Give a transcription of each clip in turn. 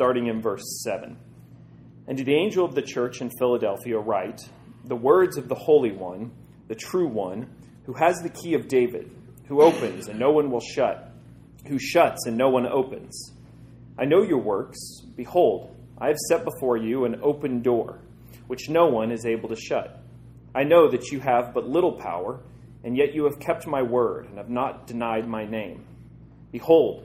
starting in verse 7. And to the angel of the church in Philadelphia, write the words of the Holy One, the true One, who has the key of David, who opens and no one will shut, who shuts and no one opens. I know your works. Behold, I have set before you an open door, which no one is able to shut. I know that you have but little power, and yet you have kept my word and have not denied my name. Behold,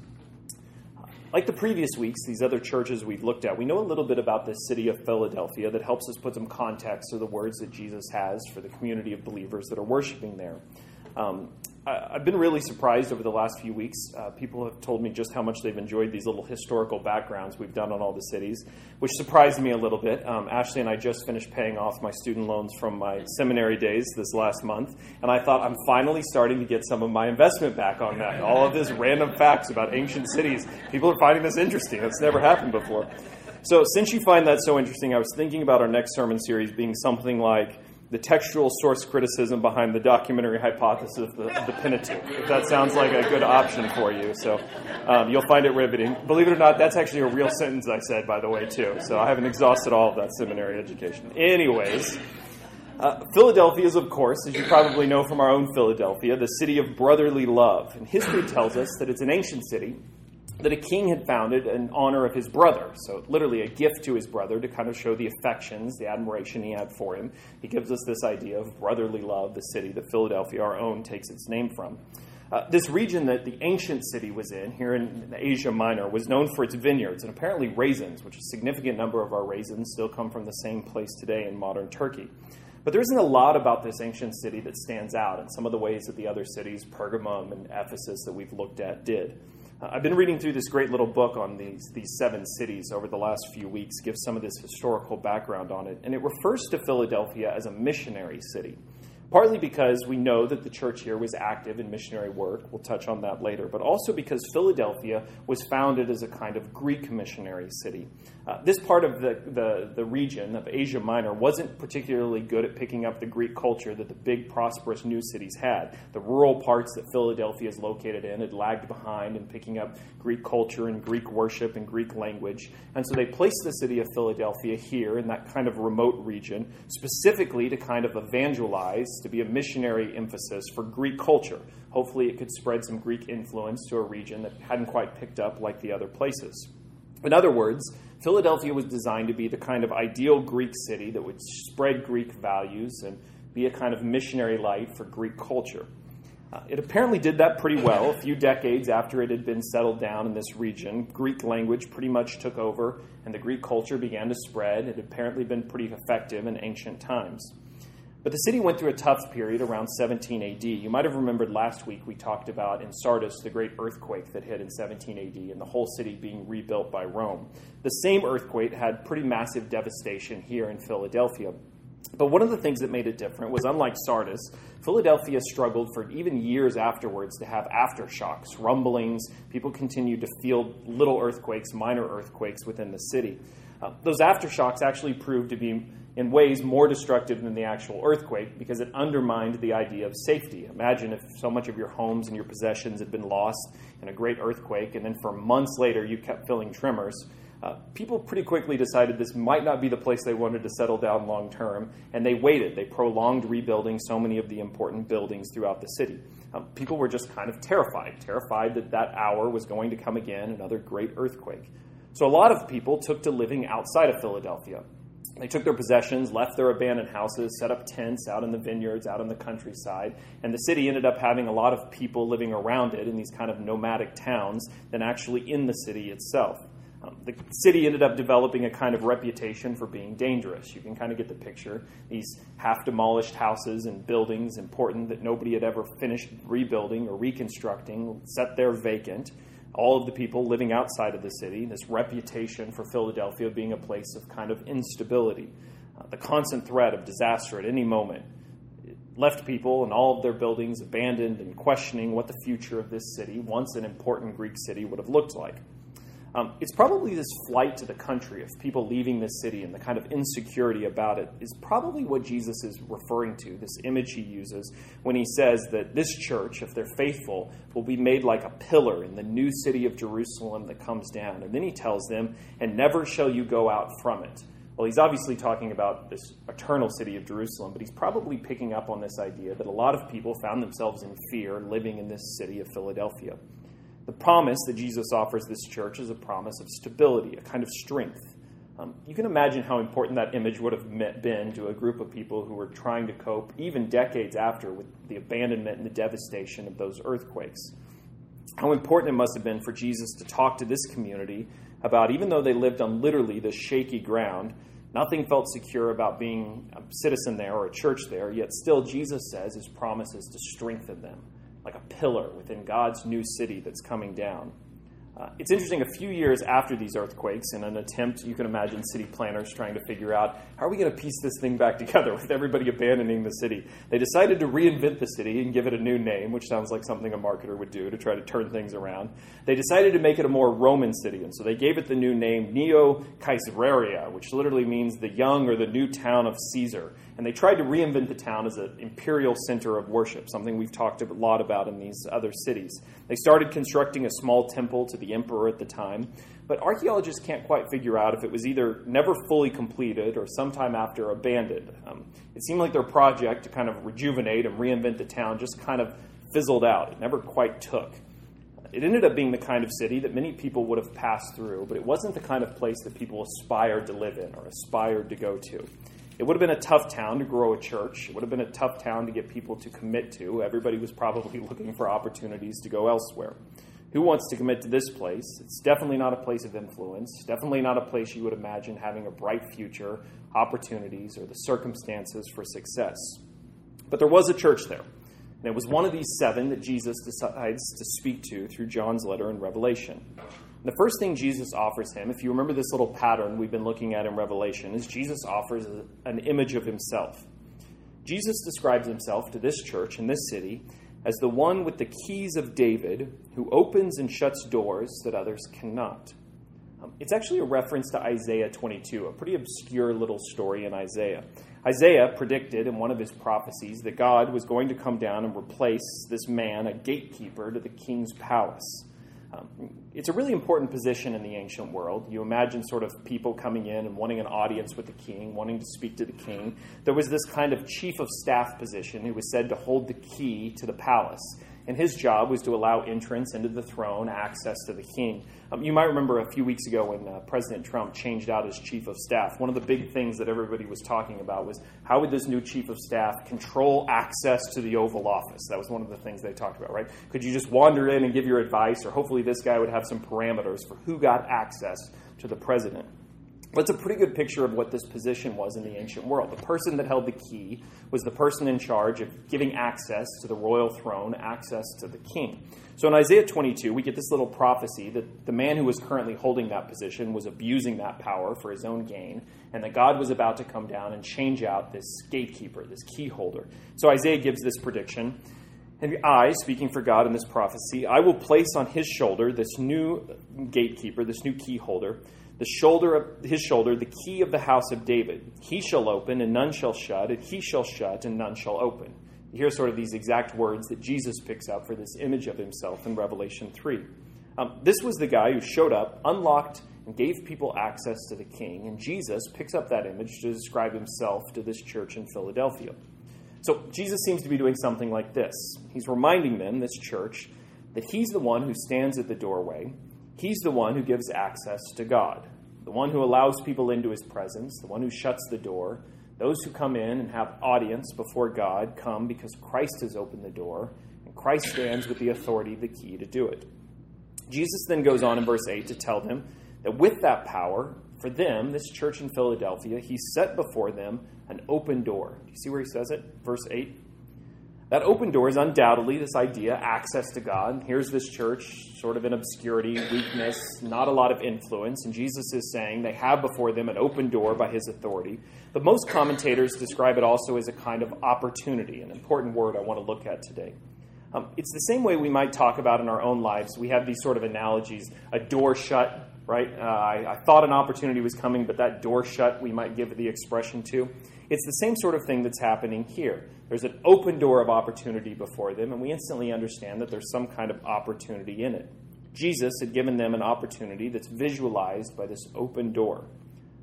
Like the previous weeks, these other churches we've looked at, we know a little bit about the city of Philadelphia that helps us put some context to the words that Jesus has for the community of believers that are worshiping there. Um, I, have been really surprised over the last few weeks. Uh, people have told me just how much they've enjoyed these little historical backgrounds we've done on all the cities, which surprised me a little bit. Um, Ashley and I just finished paying off my student loans from my seminary days this last month, and I thought I'm finally starting to get some of my investment back on that. All of this random facts about ancient cities. People are finding this interesting. That's never happened before. So, since you find that so interesting, I was thinking about our next sermon series being something like the textual source criticism behind the documentary hypothesis of the, the Pentateuch. If that sounds like a good option for you, so um, you'll find it riveting. Believe it or not, that's actually a real sentence I said, by the way, too. So I haven't exhausted all of that seminary education. Anyways. Uh, Philadelphia is, of course, as you probably know from our own Philadelphia, the city of brotherly love. And history tells us that it's an ancient city that a king had founded in honor of his brother. So, literally, a gift to his brother to kind of show the affections, the admiration he had for him. He gives us this idea of brotherly love, the city that Philadelphia, our own, takes its name from. Uh, this region that the ancient city was in, here in Asia Minor, was known for its vineyards and apparently raisins, which a significant number of our raisins still come from the same place today in modern Turkey. But there isn't a lot about this ancient city that stands out in some of the ways that the other cities, Pergamum and Ephesus, that we've looked at, did. Uh, I've been reading through this great little book on these, these seven cities over the last few weeks, gives some of this historical background on it, and it refers to Philadelphia as a missionary city partly because we know that the church here was active in missionary work. We'll touch on that later. But also because Philadelphia was founded as a kind of Greek missionary city. Uh, this part of the, the, the, region of Asia Minor wasn't particularly good at picking up the Greek culture that the big, prosperous new cities had. The rural parts that Philadelphia is located in had lagged behind in picking up Greek culture and Greek worship and Greek language. And so they placed the city of Philadelphia here in that kind of remote region, specifically to kind of evangelize to be a missionary emphasis for Greek culture. Hopefully, it could spread some Greek influence to a region that hadn't quite picked up like the other places. In other words, Philadelphia was designed to be the kind of ideal Greek city that would spread Greek values and be a kind of missionary light for Greek culture. Uh, it apparently did that pretty well. A few decades after it had been settled down in this region, Greek language pretty much took over and the Greek culture began to spread. It had apparently been pretty effective in ancient times. But the city went through a tough period around 17 AD. You might have remembered last week we talked about in Sardis the great earthquake that hit in 17 AD and the whole city being rebuilt by Rome. The same earthquake had pretty massive devastation here in Philadelphia. But one of the things that made it different was unlike Sardis, Philadelphia struggled for even years afterwards to have aftershocks, rumblings. People continued to feel little earthquakes, minor earthquakes within the city. Uh, those aftershocks actually proved to be in ways more destructive than the actual earthquake because it undermined the idea of safety. Imagine if so much of your homes and your possessions had been lost in a great earthquake, and then for months later you kept feeling tremors. Uh, people pretty quickly decided this might not be the place they wanted to settle down long term, and they waited. They prolonged rebuilding so many of the important buildings throughout the city. Um, people were just kind of terrified, terrified that that hour was going to come again, another great earthquake. So a lot of people took to living outside of Philadelphia They took their possessions, left their abandoned houses, set up tents out in the vineyards, out in the countryside, and the city ended up having a lot of people living around it in these kind of nomadic towns than actually in the city itself. Um, the city ended up developing a kind of reputation for being dangerous. You can kind of get the picture. These half demolished houses and buildings, important that nobody had ever finished rebuilding or reconstructing, set there vacant all of the people living outside of the city, this reputation for Philadelphia being a place of kind of instability, uh, the constant threat of disaster at any moment. Left people and all of their buildings abandoned and questioning what the future of this city, once an important Greek city, would have looked like. Um, it's probably this flight to the country of people leaving this city and the kind of insecurity about it is probably what Jesus is referring to, this image he uses when he says that this church, if they're faithful, will be made like a pillar in the new city of Jerusalem that comes down. And then he tells them, and never shall you go out from it. Well, he's obviously talking about this eternal city of Jerusalem, but he's probably picking up on this idea that a lot of people found themselves in fear living in this city of Philadelphia. The promise that Jesus offers this church is a promise of stability, a kind of strength. Um, you can imagine how important that image would have been to a group of people who were trying to cope, even decades after, with the abandonment and the devastation of those earthquakes. How important it must have been for Jesus to talk to this community about, even though they lived on literally the shaky ground, nothing felt secure about being a citizen there or a church there, yet still Jesus says his promise is to strengthen them like a pillar within God's new city that's coming down. Uh, it's interesting, a few years after these earthquakes, in an attempt, you can imagine city planners trying to figure out how are we going to piece this thing back together with everybody abandoning the city. They decided to reinvent the city and give it a new name, which sounds like something a marketer would do to try to turn things around. They decided to make it a more Roman city, and so they gave it the new name Neo Caesarea, which literally means the young or the new town of Caesar. And they tried to reinvent the town as an imperial center of worship, something we've talked a lot about in these other cities. They started constructing a small temple to the emperor at the time, but archaeologists can't quite figure out if it was either never fully completed or sometime after abandoned. Um, it seemed like their project to kind of rejuvenate and reinvent the town just kind of fizzled out. It never quite took. It ended up being the kind of city that many people would have passed through, but it wasn't the kind of place that people aspired to live in or aspired to go to. It would have been a tough town to grow a church. It would have been a tough town to get people to commit to. Everybody was probably looking for opportunities to go elsewhere. Who wants to commit to this place? It's definitely not a place of influence, definitely not a place you would imagine having a bright future, opportunities, or the circumstances for success. But there was a church there. And it was one of these seven that Jesus decides to speak to through John's letter in Revelation. The first thing Jesus offers him, if you remember this little pattern we've been looking at in Revelation, is Jesus offers an image of himself. Jesus describes himself to this church in this city as the one with the keys of David who opens and shuts doors that others cannot. Um, it's actually a reference to Isaiah 22, a pretty obscure little story in Isaiah. Isaiah predicted in one of his prophecies that God was going to come down and replace this man, a gatekeeper, to the king's palace. Um, it's a really important position in the ancient world. You imagine sort of people coming in and wanting an audience with the king, wanting to speak to the king. There was this kind of chief of staff position who was said to hold the key to the palace and his job was to allow entrance into the throne, access to the king. Um, you might remember a few weeks ago when uh, President Trump changed out his chief of staff. One of the big things that everybody was talking about was how would this new chief of staff control access to the Oval Office? That was one of the things they talked about, right? Could you just wander in and give your advice, or hopefully this guy would have some parameters for who got access to the president? That's a pretty good picture of what this position was in the ancient world. The person that held the key was the person in charge of giving access to the royal throne, access to the king. So in Isaiah 22, we get this little prophecy that the man who was currently holding that position was abusing that power for his own gain, and that God was about to come down and change out this gatekeeper, this key holder. So Isaiah gives this prediction. And I, speaking for God in this prophecy, I will place on his shoulder this new gatekeeper, this new key holder the shoulder of his shoulder the key of the house of David. He shall open, and none shall shut, and he shall shut, and none shall open. Hear sort of these exact words that Jesus picks up for this image of himself in Revelation 3. Um, this was the guy who showed up, unlocked, and gave people access to the king. And Jesus picks up that image to describe himself to this church in Philadelphia. So Jesus seems to be doing something like this. He's reminding them, this church, that he's the one who stands at the doorway. He's the one who gives access to God. The one who allows people into his presence, the one who shuts the door. Those who come in and have audience before God come because Christ has opened the door, and Christ stands with the authority, the key to do it. Jesus then goes on in verse 8 to tell them that with that power, for them, this church in Philadelphia, he set before them an open door. Do you see where he says it? Verse 8. That open door is undoubtedly this idea access to God. Here's this church, sort of in obscurity, weakness, not a lot of influence. And Jesus is saying they have before them an open door by his authority. But most commentators describe it also as a kind of opportunity, an important word I want to look at today. Um, it's the same way we might talk about in our own lives. We have these sort of analogies a door shut, right? Uh, I, I, thought an opportunity was coming, but that door shut, we might give the expression to. It's the same sort of thing that's happening here. There's an open door of opportunity before them, and we instantly understand that there's some kind of opportunity in it. Jesus had given them an opportunity that's visualized by this open door.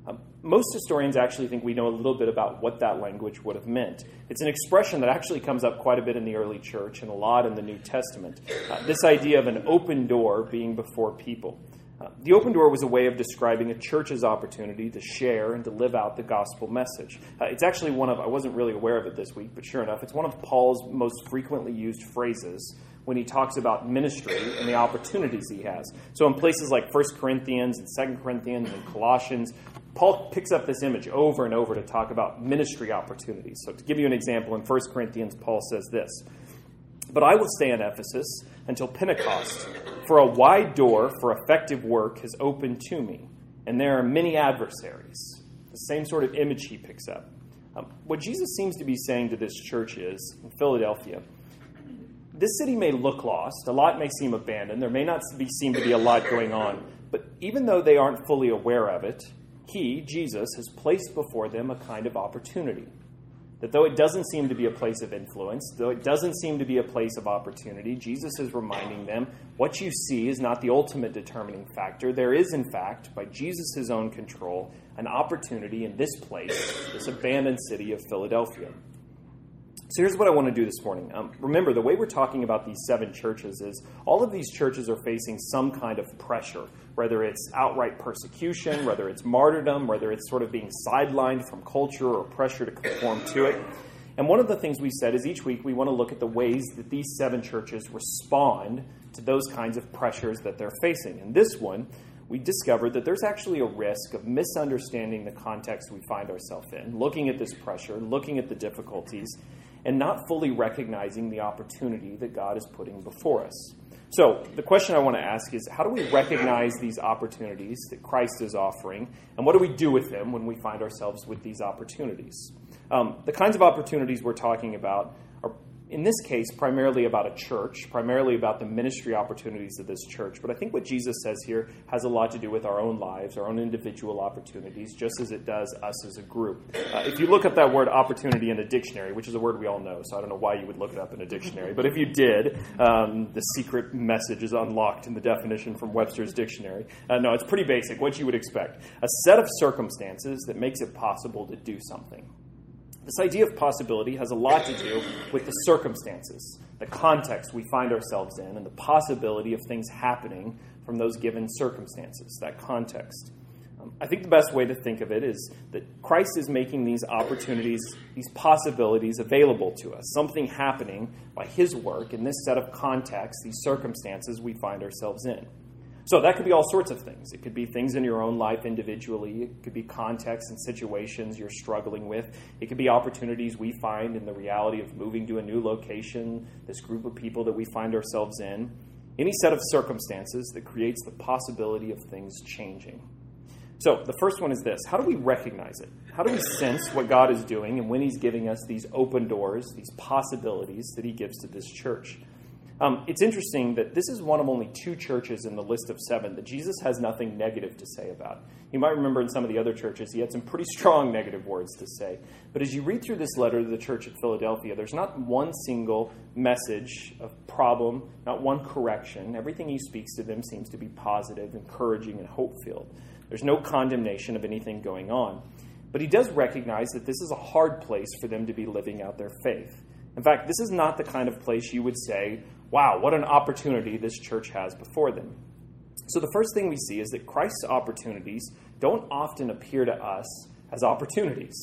Um, most historians actually think we know a little bit about what that language would have meant. It's an expression that actually comes up quite a bit in the early church and a lot in the New Testament. Uh, this idea of an open door being before people. Uh, the open door was a way of describing a church's opportunity to share and to live out the gospel message. Uh, it's actually one of, I wasn't really aware of it this week, but sure enough, it's one of Paul's most frequently used phrases when he talks about ministry and the opportunities he has. So in places like 1 Corinthians and 2 Corinthians and Colossians, Paul picks up this image over and over to talk about ministry opportunities. So to give you an example, in 1 Corinthians, Paul says this But I will stay in Ephesus until Pentecost, for a wide door for effective work has opened to me, and there are many adversaries. The same sort of image he picks up. Um, what Jesus seems to be saying to this church is, in Philadelphia, this city may look lost, a lot may seem abandoned, there may not be, seem to be a lot going on, but even though they aren't fully aware of it, he, Jesus, has placed before them a kind of opportunity. That though it doesn't seem to be a place of influence, though it doesn't seem to be a place of opportunity, Jesus is reminding them what you see is not the ultimate determining factor. There is, in fact, by Jesus' own control, an opportunity in this place, this abandoned city of Philadelphia. So here's what I want to do this morning. Um, remember, the way we're talking about these seven churches is all of these churches are facing some kind of pressure, whether it's outright persecution, whether it's martyrdom, whether it's sort of being sidelined from culture or pressure to conform to it. And one of the things we said is each week we want to look at the ways that these seven churches respond to those kinds of pressures that they're facing. And this one, we discovered that there's actually a risk of misunderstanding the context we find ourselves in, looking at this pressure, looking at the difficulties, and not fully recognizing the opportunity that God is putting before us. So, the question I want to ask is how do we recognize these opportunities that Christ is offering, and what do we do with them when we find ourselves with these opportunities? Um, the kinds of opportunities we're talking about in this case, primarily about a church, primarily about the ministry opportunities of this church. But I think what Jesus says here has a lot to do with our own lives, our own individual opportunities, just as it does us as a group. Uh, if you look up that word opportunity in a dictionary, which is a word we all know, so I don't know why you would look it up in a dictionary, but if you did, um, the secret message is unlocked in the definition from Webster's dictionary. Uh, no, it's pretty basic, what you would expect. A set of circumstances that makes it possible to do something. This idea of possibility has a lot to do with the circumstances, the context we find ourselves in, and the possibility of things happening from those given circumstances, that context. Um, I think the best way to think of it is that Christ is making these opportunities, these possibilities available to us, something happening by his work in this set of contexts, these circumstances we find ourselves in. So that could be all sorts of things. It could be things in your own life individually. It could be contexts and situations you're struggling with. It could be opportunities we find in the reality of moving to a new location, this group of people that we find ourselves in. Any set of circumstances that creates the possibility of things changing. So the first one is this How do we recognize it? How do we sense what God is doing and when He's giving us these open doors, these possibilities that He gives to this church? Um, it's interesting that this is one of only two churches in the list of seven that Jesus has nothing negative to say about. You might remember in some of the other churches, he had some pretty strong negative words to say. But as you read through this letter to the church at Philadelphia, there's not one single message of problem, not one correction. Everything he speaks to them seems to be positive, encouraging, and hope filled. There's no condemnation of anything going on. But he does recognize that this is a hard place for them to be living out their faith. In fact, this is not the kind of place you would say, wow, what an opportunity this church has before them. So, the first thing we see is that Christ's opportunities don't often appear to us as opportunities.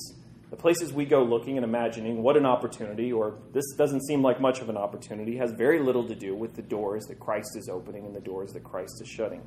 The places we go looking and imagining what an opportunity, or this doesn't seem like much of an opportunity, has very little to do with the doors that Christ is opening and the doors that Christ is shutting.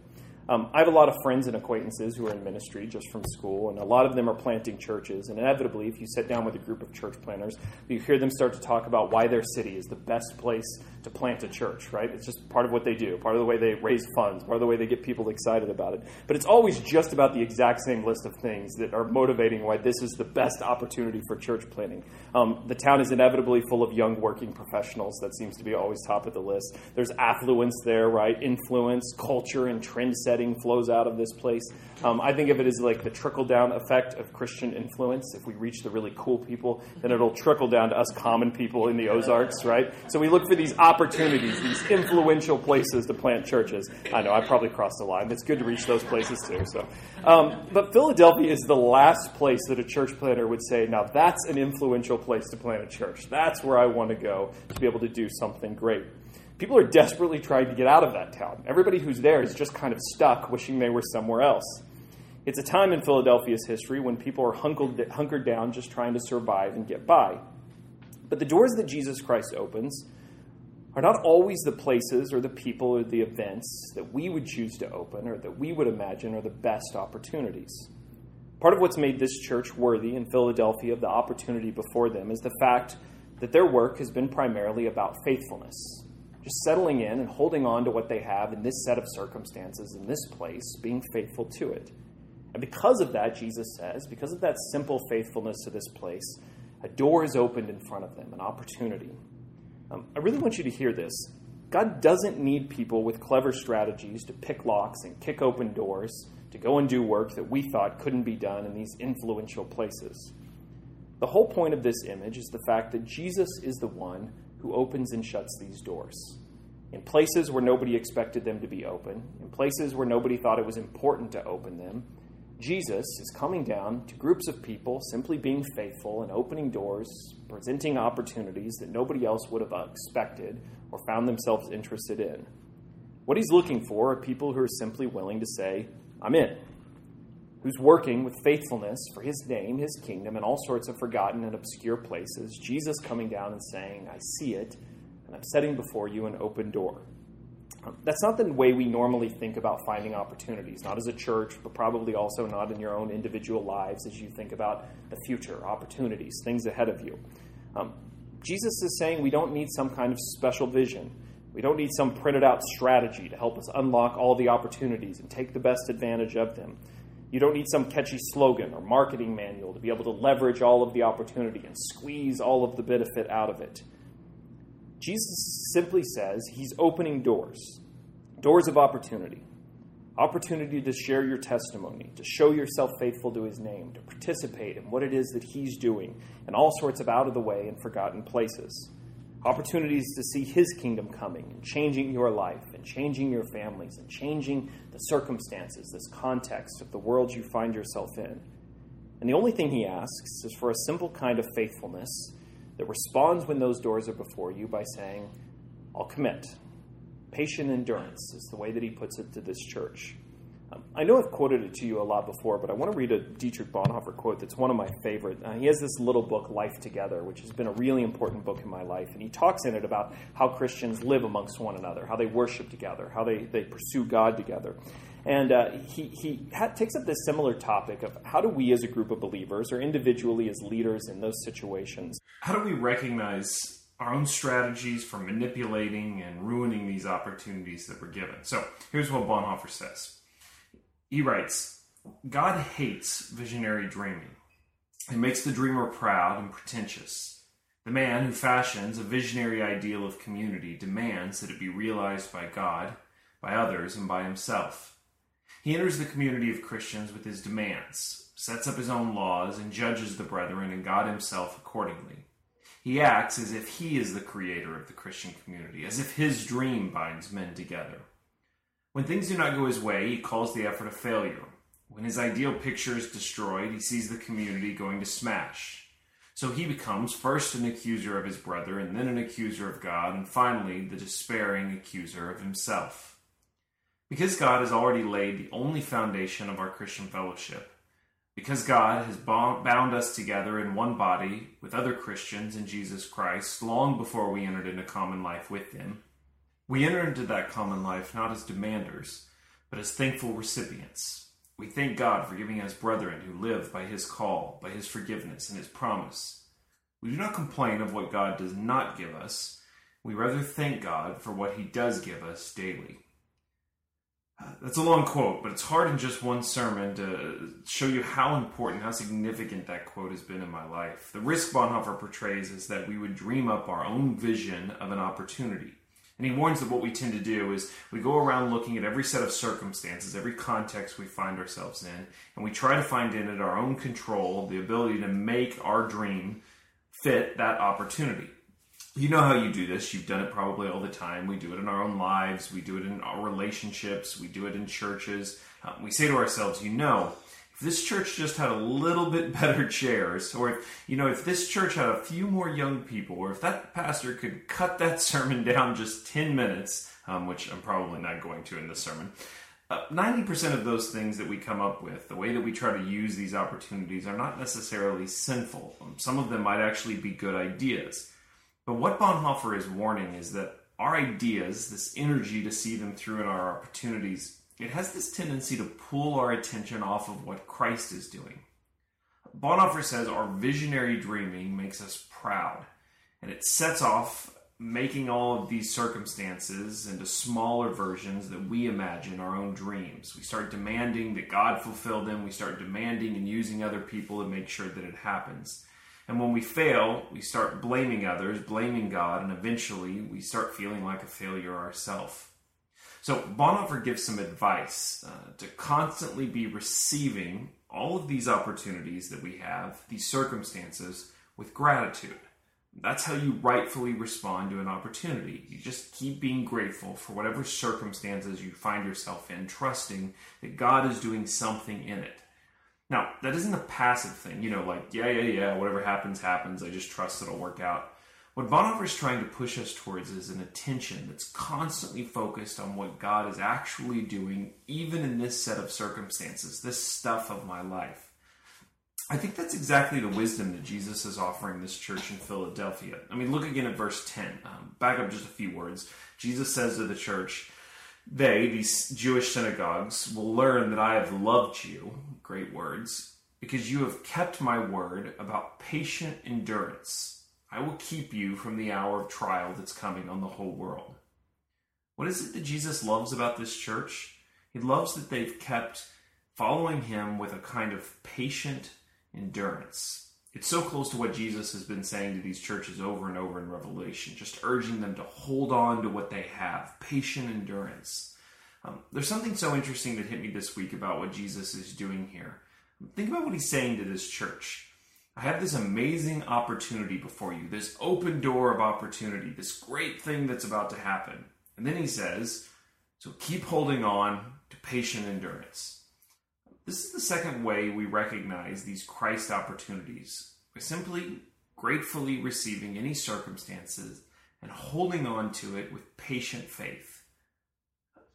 Um, I have a lot of friends and acquaintances who are in ministry just from school, and a lot of them are planting churches. And inevitably, if you sit down with a group of church planters, you hear them start to talk about why their city is the best place to plant a church, right? It's just part of what they do, part of the way they raise funds, part of the way they get people excited about it. But it's always just about the exact same list of things that are motivating why this is the best opportunity for church planting. Um, the town is inevitably full of young working professionals. That seems to be always top of the list. There's affluence there, right? Influence, culture, and trend setting flows out of this place. Um, I think of it as like the trickle down effect of Christian influence. If we reach the really cool people, then it'll trickle down to us common people in the Ozarks, right? So we look for these opportunities, these influential places to plant churches. I know I probably crossed the line. It's good to reach those places too. So, um, but Philadelphia is the last place that a church planter would say, "Now that's an influential place to plant a church. That's where I want to go to be able to do something great." People are desperately trying to get out of that town. Everybody who's there is just kind of stuck, wishing they were somewhere else. It's a time in Philadelphia's history when people are hunkered down just trying to survive and get by. But the doors that Jesus Christ opens are not always the places or the people or the events that we would choose to open or that we would imagine are the best opportunities. Part of what's made this church worthy in Philadelphia of the opportunity before them is the fact that their work has been primarily about faithfulness. Just settling in and holding on to what they have in this set of circumstances, in this place, being faithful to it. And because of that, Jesus says, because of that simple faithfulness to this place, a door is opened in front of them, an opportunity. Um, I really want you to hear this. God doesn't need people with clever strategies to pick locks and kick open doors to go and do work that we thought couldn't be done in these influential places. The whole point of this image is the fact that Jesus is the one who opens and shuts these doors. In places where nobody expected them to be open, in places where nobody thought it was important to open them, Jesus is coming down to groups of people simply being faithful and opening doors, presenting opportunities that nobody else would have expected or found themselves interested in. What he's looking for are people who are simply willing to say, I'm in. Who's working with faithfulness for his name, his kingdom, in all sorts of forgotten and obscure places. Jesus coming down and saying, I see it, and I'm setting before you an open door. That's not the way we normally think about finding opportunities, not as a church, but probably also not in your own individual lives as you think about the future, opportunities, things ahead of you. Um, Jesus is saying we don't need some kind of special vision. We don't need some printed out strategy to help us unlock all the opportunities and take the best advantage of them. You don't need some catchy slogan or marketing manual to be able to leverage all of the opportunity and squeeze all of the benefit out of it. Jesus simply says he's opening doors, doors of opportunity. Opportunity to share your testimony, to show yourself faithful to his name, to participate in what it is that he's doing in all sorts of out of the way and forgotten places. Opportunities to see his kingdom coming and changing your life and changing your families and changing the circumstances, this context of the world you find yourself in. And the only thing he asks is for a simple kind of faithfulness that responds when those doors are before you by saying, I'll commit. Patient endurance is the way that he puts it to this church. Um, I know I've quoted it to you a lot before, but I want to read a Dietrich Bonhoeffer quote that's one of my favorite. Uh, he has this little book, Life Together, which has been a really important book in my life. And he talks in it about how Christians live amongst one another, how they worship together, how they, they pursue God together. And uh, he, he ha- takes up this similar topic of how do we as a group of believers or individually as leaders in those situations? How do we recognize our own strategies for manipulating and ruining these opportunities that we're given? So here's what Bonhoeffer says. He writes, God hates visionary dreaming. It makes the dreamer proud and pretentious. The man who fashions a visionary ideal of community demands that it be realized by God, by others, and by himself. He enters the community of Christians with his demands, sets up his own laws, and judges the brethren and God himself accordingly. He acts as if he is the creator of the Christian community, as if his dream binds men together. When things do not go his way, he calls the effort a failure. When his ideal picture is destroyed, he sees the community going to smash. So he becomes first an accuser of his brother, and then an accuser of God, and finally the despairing accuser of himself. Because God has already laid the only foundation of our Christian fellowship, because God has bound us together in one body with other Christians in Jesus Christ long before we entered into common life with Him, we enter into that common life not as demanders, but as thankful recipients. We thank God for giving us brethren who live by His call, by His forgiveness, and His promise. We do not complain of what God does not give us. We rather thank God for what He does give us daily. That's a long quote, but it's hard in just one sermon to show you how important, how significant that quote has been in my life. The risk Bonhoeffer portrays is that we would dream up our own vision of an opportunity. And he warns that what we tend to do is we go around looking at every set of circumstances, every context we find ourselves in, and we try to find in it our own control, the ability to make our dream fit that opportunity you know how you do this. You've done it probably all the time. We do it in our own lives. We do it in our relationships. We do it in churches. Um, we say to ourselves, you know, if this church just had a little bit better chairs, or if, you know, if this church had a few more young people, or if that pastor could cut that sermon down just 10 minutes, um, which I'm probably not going to in this sermon, uh, 90% of those things that we come up with, the way that we try to use these opportunities, are not necessarily sinful. Um, some of them might actually be good ideas. But what Bonhoeffer is warning is that our ideas, this energy to see them through in our opportunities, it has this tendency to pull our attention off of what Christ is doing. Bonhoeffer says our visionary dreaming makes us proud, and it sets off making all of these circumstances into smaller versions that we imagine our own dreams. We start demanding that God fulfill them, we start demanding and using other people to make sure that it happens. And when we fail, we start blaming others, blaming God, and eventually we start feeling like a failure ourselves. So Bonhoeffer gives some advice uh, to constantly be receiving all of these opportunities that we have, these circumstances, with gratitude. That's how you rightfully respond to an opportunity. You just keep being grateful for whatever circumstances you find yourself in, trusting that God is doing something in it. Now, that isn't a passive thing, you know, like, yeah, yeah, yeah, whatever happens, happens. I just trust it'll work out. What Bonhoeffer is trying to push us towards is an attention that's constantly focused on what God is actually doing, even in this set of circumstances, this stuff of my life. I think that's exactly the wisdom that Jesus is offering this church in Philadelphia. I mean, look again at verse 10. Um, back up just a few words. Jesus says to the church, they, these Jewish synagogues, will learn that I have loved you, great words, because you have kept my word about patient endurance. I will keep you from the hour of trial that's coming on the whole world. What is it that Jesus loves about this church? He loves that they've kept following him with a kind of patient endurance. It's so close to what Jesus has been saying to these churches over and over in Revelation, just urging them to hold on to what they have, patient endurance. Um, there's something so interesting that hit me this week about what Jesus is doing here. Think about what he's saying to this church. I have this amazing opportunity before you, this open door of opportunity, this great thing that's about to happen. And then he says, So keep holding on to patient endurance. This is the second way we recognize these Christ opportunities by simply gratefully receiving any circumstances and holding on to it with patient faith.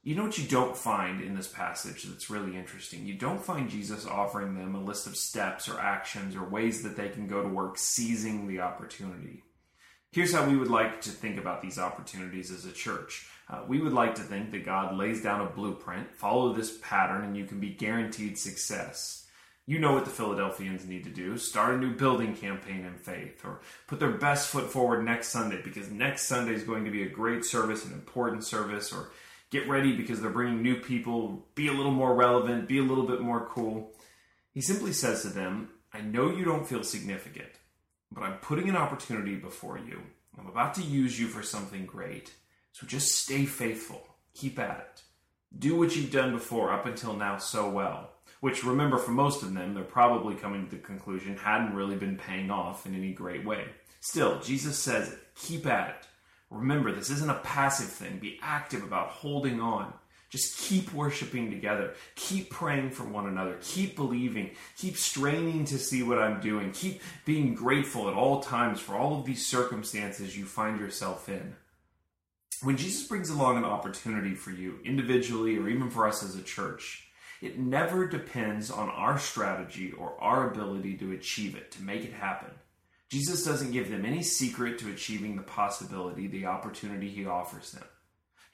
You know what you don't find in this passage that's really interesting? You don't find Jesus offering them a list of steps or actions or ways that they can go to work seizing the opportunity. Here's how we would like to think about these opportunities as a church. Uh, we would like to think that God lays down a blueprint, follow this pattern, and you can be guaranteed success. You know what the Philadelphians need to do start a new building campaign in faith, or put their best foot forward next Sunday because next Sunday is going to be a great service, an important service, or get ready because they're bringing new people, be a little more relevant, be a little bit more cool. He simply says to them, I know you don't feel significant but I'm putting an opportunity before you. I'm about to use you for something great. So just stay faithful. Keep at it. Do what you've done before up until now so well. Which, remember, for most of them, they're probably coming to the conclusion hadn't really been paying off in any great way. Still, Jesus says. Keep at it. Remember, this isn't a passive thing. Be active about holding on. Just keep worshiping together. Keep praying for one another. Keep believing. Keep straining to see what I'm doing. Keep being grateful at all times for all of these circumstances you find yourself in. When Jesus brings along an opportunity for you, individually or even for us as a church, it never depends on our strategy or our ability to achieve it, to make it happen. Jesus doesn't give them any secret to achieving the possibility, the opportunity he offers them.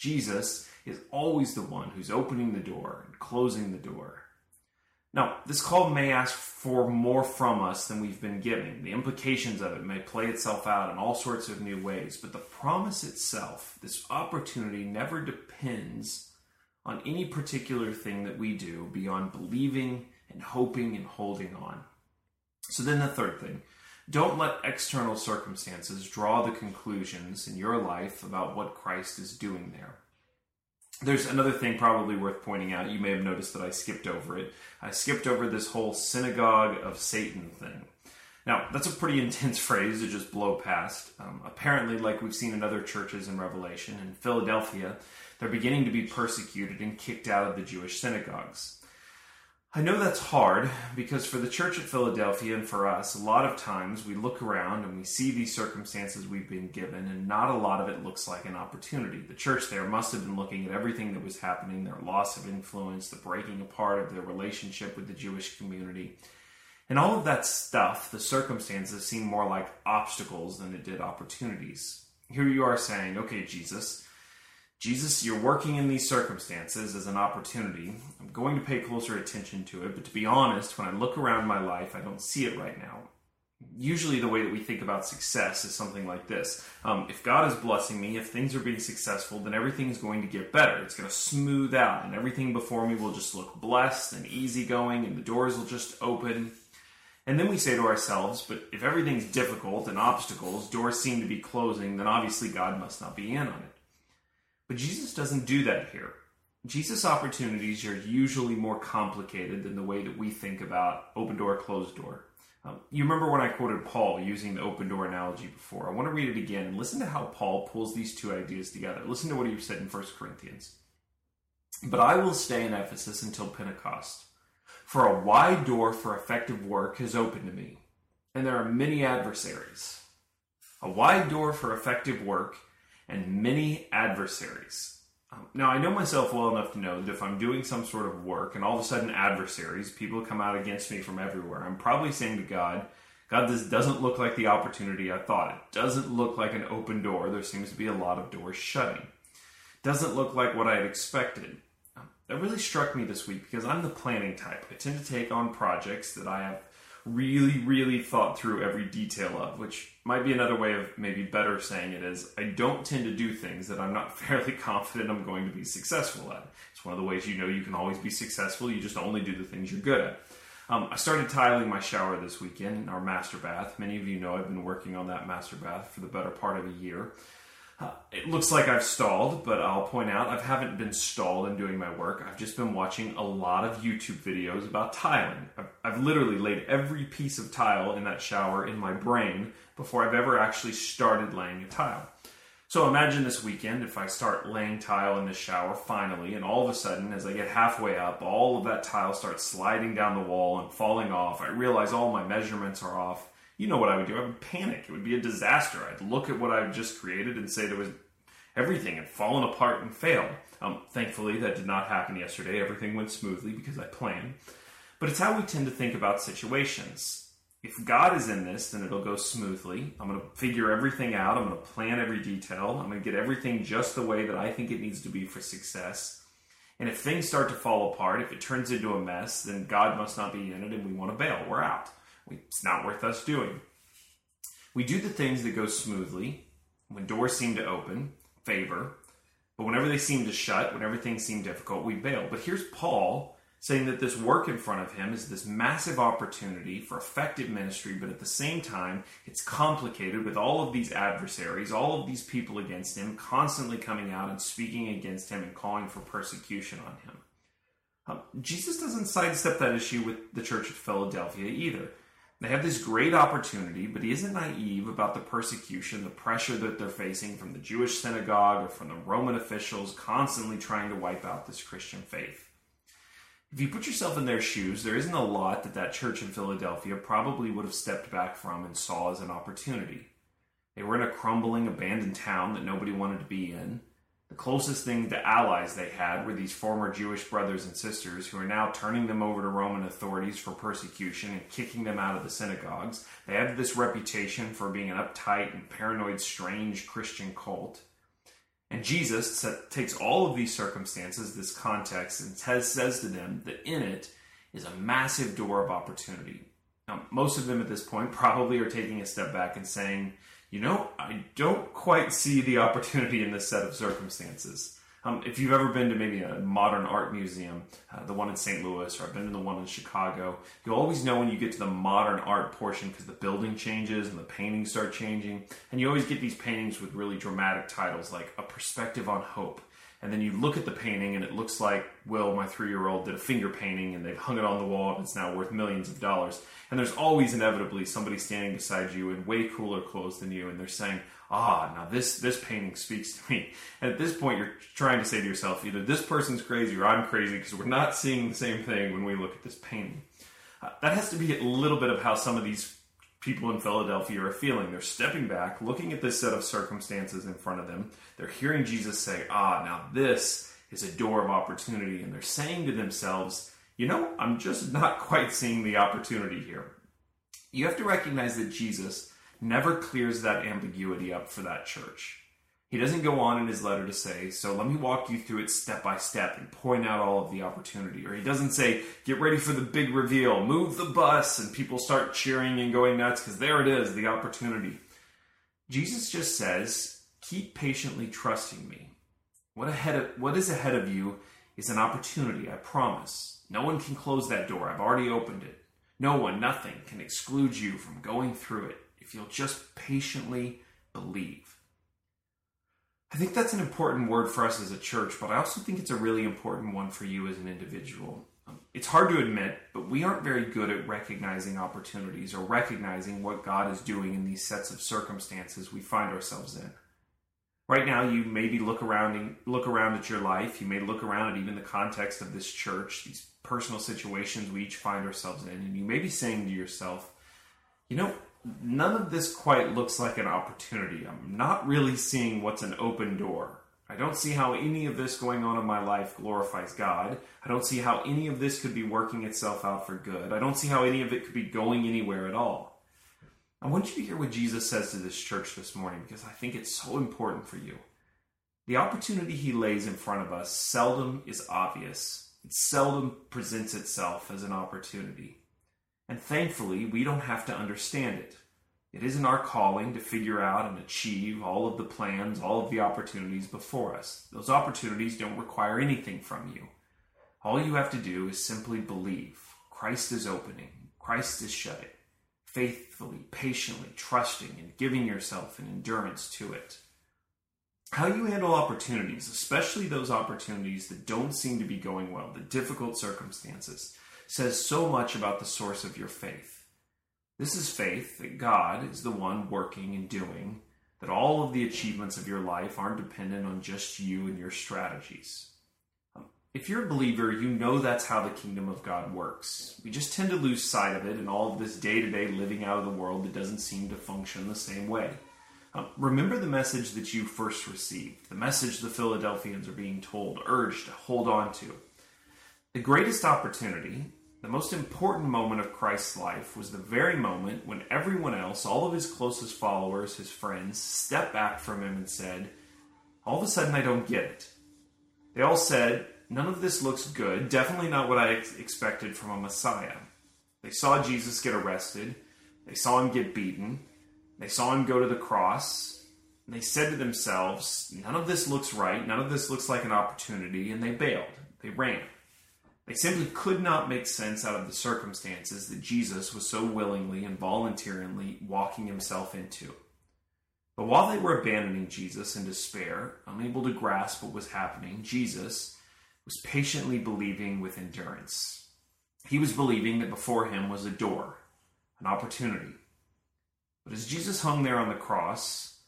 Jesus is always the one who's opening the door and closing the door. Now, this call may ask for more from us than we've been giving. The implications of it may play itself out in all sorts of new ways, but the promise itself, this opportunity, never depends on any particular thing that we do beyond believing and hoping and holding on. So, then the third thing don't let external circumstances draw the conclusions in your life about what Christ is doing there. There's another thing probably worth pointing out. You may have noticed that I skipped over it. I skipped over this whole synagogue of Satan thing. Now, that's a pretty intense phrase to just blow past. Um, apparently, like we've seen in other churches in Revelation, in Philadelphia, they're beginning to be persecuted and kicked out of the Jewish synagogues. I know that's hard because for the church at Philadelphia and for us, a lot of times we look around and we see these circumstances we've been given, and not a lot of it looks like an opportunity. The church there must have been looking at everything that was happening their loss of influence, the breaking apart of their relationship with the Jewish community. And all of that stuff, the circumstances, seem more like obstacles than it did opportunities. Here you are saying, okay, Jesus, Jesus, you're working in these circumstances as an opportunity. I'm going to pay closer attention to it, but to be honest, when I look around my life, I don't see it right now. Usually, the way that we think about success is something like this um, If God is blessing me, if things are being successful, then everything is going to get better. It's going to smooth out, and everything before me will just look blessed and easygoing, and the doors will just open. And then we say to ourselves, but if everything's difficult and obstacles, doors seem to be closing, then obviously God must not be in on it. But Jesus doesn't do that here. Jesus' opportunities are usually more complicated than the way that we think about open door, closed door. Um, you remember when I quoted Paul using the open door analogy before? I want to read it again and listen to how Paul pulls these two ideas together. Listen to what he said in 1 Corinthians. But I will stay in Ephesus until Pentecost, for a wide door for effective work has opened to me, and there are many adversaries. A wide door for effective work and many adversaries. Um, now, I know myself well enough to know that if I'm doing some sort of work and all of a sudden adversaries, people come out against me from everywhere, I'm probably saying to God, God, this doesn't look like the opportunity I thought. It doesn't look like an open door. There seems to be a lot of doors shutting. Doesn't look like what I had expected. Um, that really struck me this week because I'm the planning type. I tend to take on projects that I have really, really thought through every detail of, which might be another way of maybe better saying it is I don't tend to do things that I'm not fairly confident I'm going to be successful at. It's one of the ways you know you can always be successful. You just only do the things you're good at. Um, I started tiling my shower this weekend in our master bath. Many of you know I've been working on that master bath for the better part of a year. Uh, it looks like I've stalled, but I'll point out I haven't been stalled in doing my work. I've just been watching a lot of YouTube videos about tiling. I've, I've, literally laid every piece of tile in that shower in my brain before I've ever actually started laying a tile. So imagine this weekend if I start laying tile in the shower finally, and all of a sudden, as I get halfway up, all of that tile starts sliding down the wall and falling off. I realize all my measurements are off you know what I would do. I would panic. It would be a disaster. I'd look at what I've just created and say there was everything had fallen apart and failed. Um, thankfully, that did not happen yesterday. Everything went smoothly because I planned. But it's how we tend to think about situations. If God is in this, then it'll go smoothly. I'm going to figure everything out. I'm going to plan every detail. I'm going to get everything just the way that I think it needs to be for success. And if things start to fall apart, if it turns into a mess, then God must not be in it and we want to bail. We're out. It's not worth us doing. We do the things that go smoothly when doors seem to open, favor, but whenever they seem to shut, whenever things seem difficult, we bail. But here's Paul saying that this work in front of him is this massive opportunity for effective ministry, but at the same time, it's complicated with all of these adversaries, all of these people against him, constantly coming out and speaking against him and calling for persecution on him. Um, Jesus doesn't sidestep that issue with the church at Philadelphia either. They have this great opportunity, but he isn't naive about the persecution, the pressure that they're facing from the Jewish synagogue or from the Roman officials constantly trying to wipe out this Christian faith. If you put yourself in their shoes, there isn't a lot that that church in Philadelphia probably would have stepped back from and saw as an opportunity. They were in a crumbling, abandoned town that nobody wanted to be in. The closest thing to allies they had were these former Jewish brothers and sisters who are now turning them over to Roman authorities for persecution and kicking them out of the synagogues. They had this reputation for being an uptight and paranoid, strange Christian cult. And Jesus takes all of these circumstances, this context, and says to them that in it is a massive door of opportunity. Now, most of them at this point probably are taking a step back and saying, you know, I don't quite see the opportunity in this set of circumstances. Um, if you've ever been to maybe a modern art museum, uh, the one in St. Louis, or I've been to the one in Chicago, you'll always know when you get to the modern art portion because the building changes and the paintings start changing. And you always get these paintings with really dramatic titles like A Perspective on Hope. And then you look at the painting and it looks like well my three year old, did a finger painting and they've hung it on the wall and it's now worth millions of dollars. And there's always inevitably somebody standing beside you in way cooler clothes than you, and they're saying, "Ah, now this this painting speaks to me." And at this point, you're trying to say to yourself, either this person's crazy or I'm crazy because we're not seeing the same thing when we look at this painting. Uh, that has to be a little bit of how some of these people in Philadelphia are feeling. They're stepping back, looking at this set of circumstances in front of them. They're hearing Jesus say, "Ah, now this is a door of opportunity," and they're saying to themselves you know, I'm just not quite seeing the opportunity here. You have to recognize that Jesus never clears that ambiguity up for that church. He doesn't go on in his letter to say, So let me walk you through it step by step and point out all of the opportunity. Or he doesn't say, Get ready for the big reveal, move the bus, and people start cheering and going nuts because there it is, the opportunity. Jesus just says, Keep patiently trusting me. What, ahead of, what is ahead of you is an opportunity, I promise. No one can close that door. I've already opened it. No one, nothing can exclude you from going through it if you'll just patiently believe. I think that's an important word for us as a church, but I also think it's a really important one for you as an individual. Um, it's hard to admit, but we aren't very good at recognizing opportunities or recognizing what God is doing in these sets of circumstances we find ourselves in. Right now, you maybe look around and look around at your life. You may look around at even the context of this church, these personal situations we each find ourselves in, and you may be saying to yourself, you know, none of this quite looks like an opportunity. I'm not really seeing what's an open door. I don't see how any of this going on in my life glorifies God. I don't see how any of this could be working itself out for good. I don't see how any of it could be going anywhere at all. I want you to hear what Jesus says to this church this morning because I think it's so important for you. The opportunity he lays in front of us seldom is obvious it seldom presents itself as an opportunity. And thankfully, we don't have to understand it. It isn't our calling to figure out and achieve all of the plans, all of the opportunities before us. Those opportunities don't require anything from you. All you have to do is simply believe. Christ is opening, Christ is shutting. Faithfully, patiently, trusting, and giving yourself an endurance to it how you handle opportunities, especially those opportunities that don't seem to be going well, the difficult circumstances, says so much about the source of your faith. This is faith that God is the one working and doing, that all of the achievements of your life aren't dependent on just you and your strategies. Um, if you're a believer, you know that's how the kingdom of God works. We just tend to lose sight of it in all of this day to day living out of the world that doesn't seem to function the same way. Um, remember the message that you first received, the message the Philadelphians are being told, urged to hold on to. The greatest opportunity, the most important moment of Christ's life, was the very moment when everyone else, all of his closest followers, his friends, stepped back from him and said, All of a sudden, I don't get it. They all said, None of this looks good, definitely not what I ex- expected from a Messiah. They saw Jesus get arrested, they saw him get beaten, they saw him go to the cross. And they said to themselves, None of this looks right. None of this looks like an opportunity. And they bailed. They ran. They simply could not make sense out of the circumstances that Jesus was so willingly and voluntarily walking himself into. But while they were abandoning Jesus in despair, unable to grasp what was happening, Jesus was patiently believing with endurance. He was believing that before him was a door, an opportunity, but as Jesus hung there on the cross,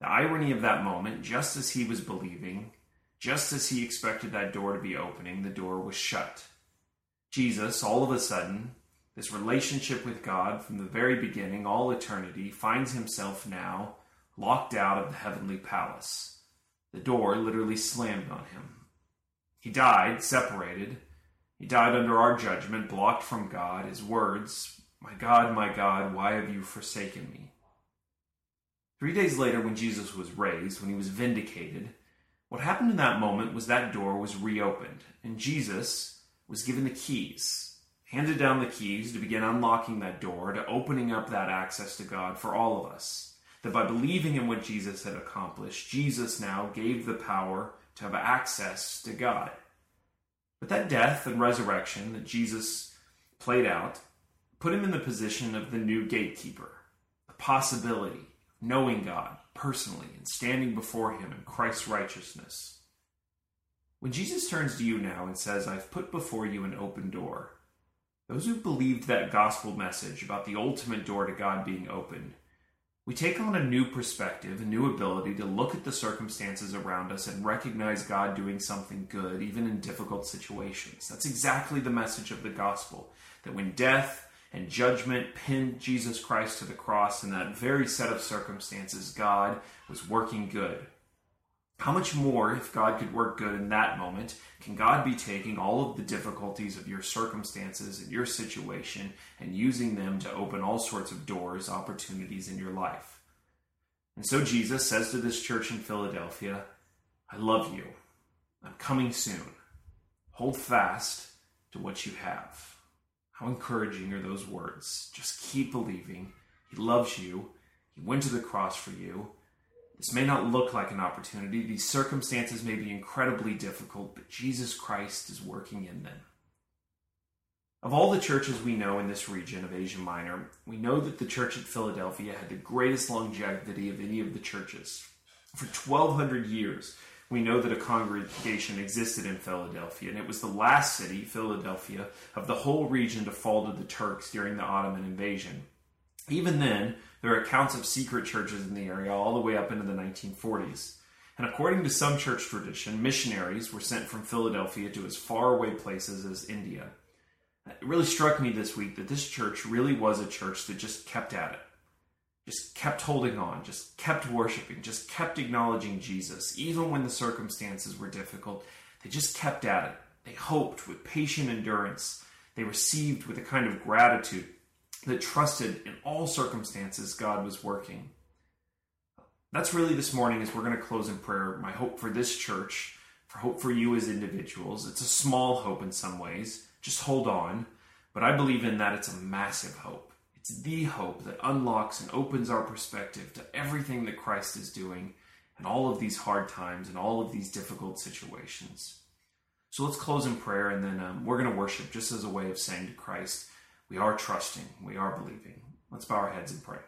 the irony of that moment, just as he was believing, just as he expected that door to be opening, the door was shut. Jesus, all of a sudden, this relationship with God from the very beginning, all eternity, finds himself now locked out of the heavenly palace. The door literally slammed on him. He died separated. He died under our judgment, blocked from God. His words, My God, my God, why have you forsaken me? Three days later, when Jesus was raised, when he was vindicated, what happened in that moment was that door was reopened, and Jesus was given the keys, handed down the keys to begin unlocking that door, to opening up that access to God for all of us. That by believing in what Jesus had accomplished, Jesus now gave the power to have access to God. But that death and resurrection that Jesus played out put him in the position of the new gatekeeper, the possibility of knowing God personally and standing before Him in Christ's righteousness. When Jesus turns to you now and says, I've put before you an open door, those who believed that gospel message about the ultimate door to God being opened, we take on a new perspective, a new ability to look at the circumstances around us and recognize God doing something good, even in difficult situations. That's exactly the message of the gospel that when death, and judgment pinned Jesus Christ to the cross in that very set of circumstances, God was working good. How much more, if God could work good in that moment, can God be taking all of the difficulties of your circumstances and your situation and using them to open all sorts of doors, opportunities in your life? And so Jesus says to this church in Philadelphia, I love you. I'm coming soon. Hold fast to what you have. How encouraging are those words? Just keep believing. He loves you. He went to the cross for you. This may not look like an opportunity. These circumstances may be incredibly difficult, but Jesus Christ is working in them. Of all the churches we know in this region of Asia Minor, we know that the church at Philadelphia had the greatest longevity of any of the churches. For 1,200 years, we know that a congregation existed in Philadelphia, and it was the last city, Philadelphia, of the whole region to fall to the Turks during the Ottoman invasion. Even then, there are accounts of secret churches in the area all the way up into the 1940s. And according to some church tradition, missionaries were sent from Philadelphia to as far away places as India. It really struck me this week that this church really was a church that just kept at it just kept holding on, just kept worshiping, just kept acknowledging Jesus, even when the circumstances were difficult. They just kept at it. They hoped with patient endurance. They received with a kind of gratitude that trusted in all circumstances God was working. That's really this morning as we're going to close in prayer. My hope for this church, for hope for you as individuals. It's a small hope in some ways. Just hold on. But I believe in that it's a massive hope. It's the hope that unlocks and opens our perspective to everything that Christ is doing and all of these hard times and all of these difficult situations. So let's close in prayer and then um, we're going to worship just as a way of saying to Christ, we are trusting, we are believing. Let's bow our heads and pray.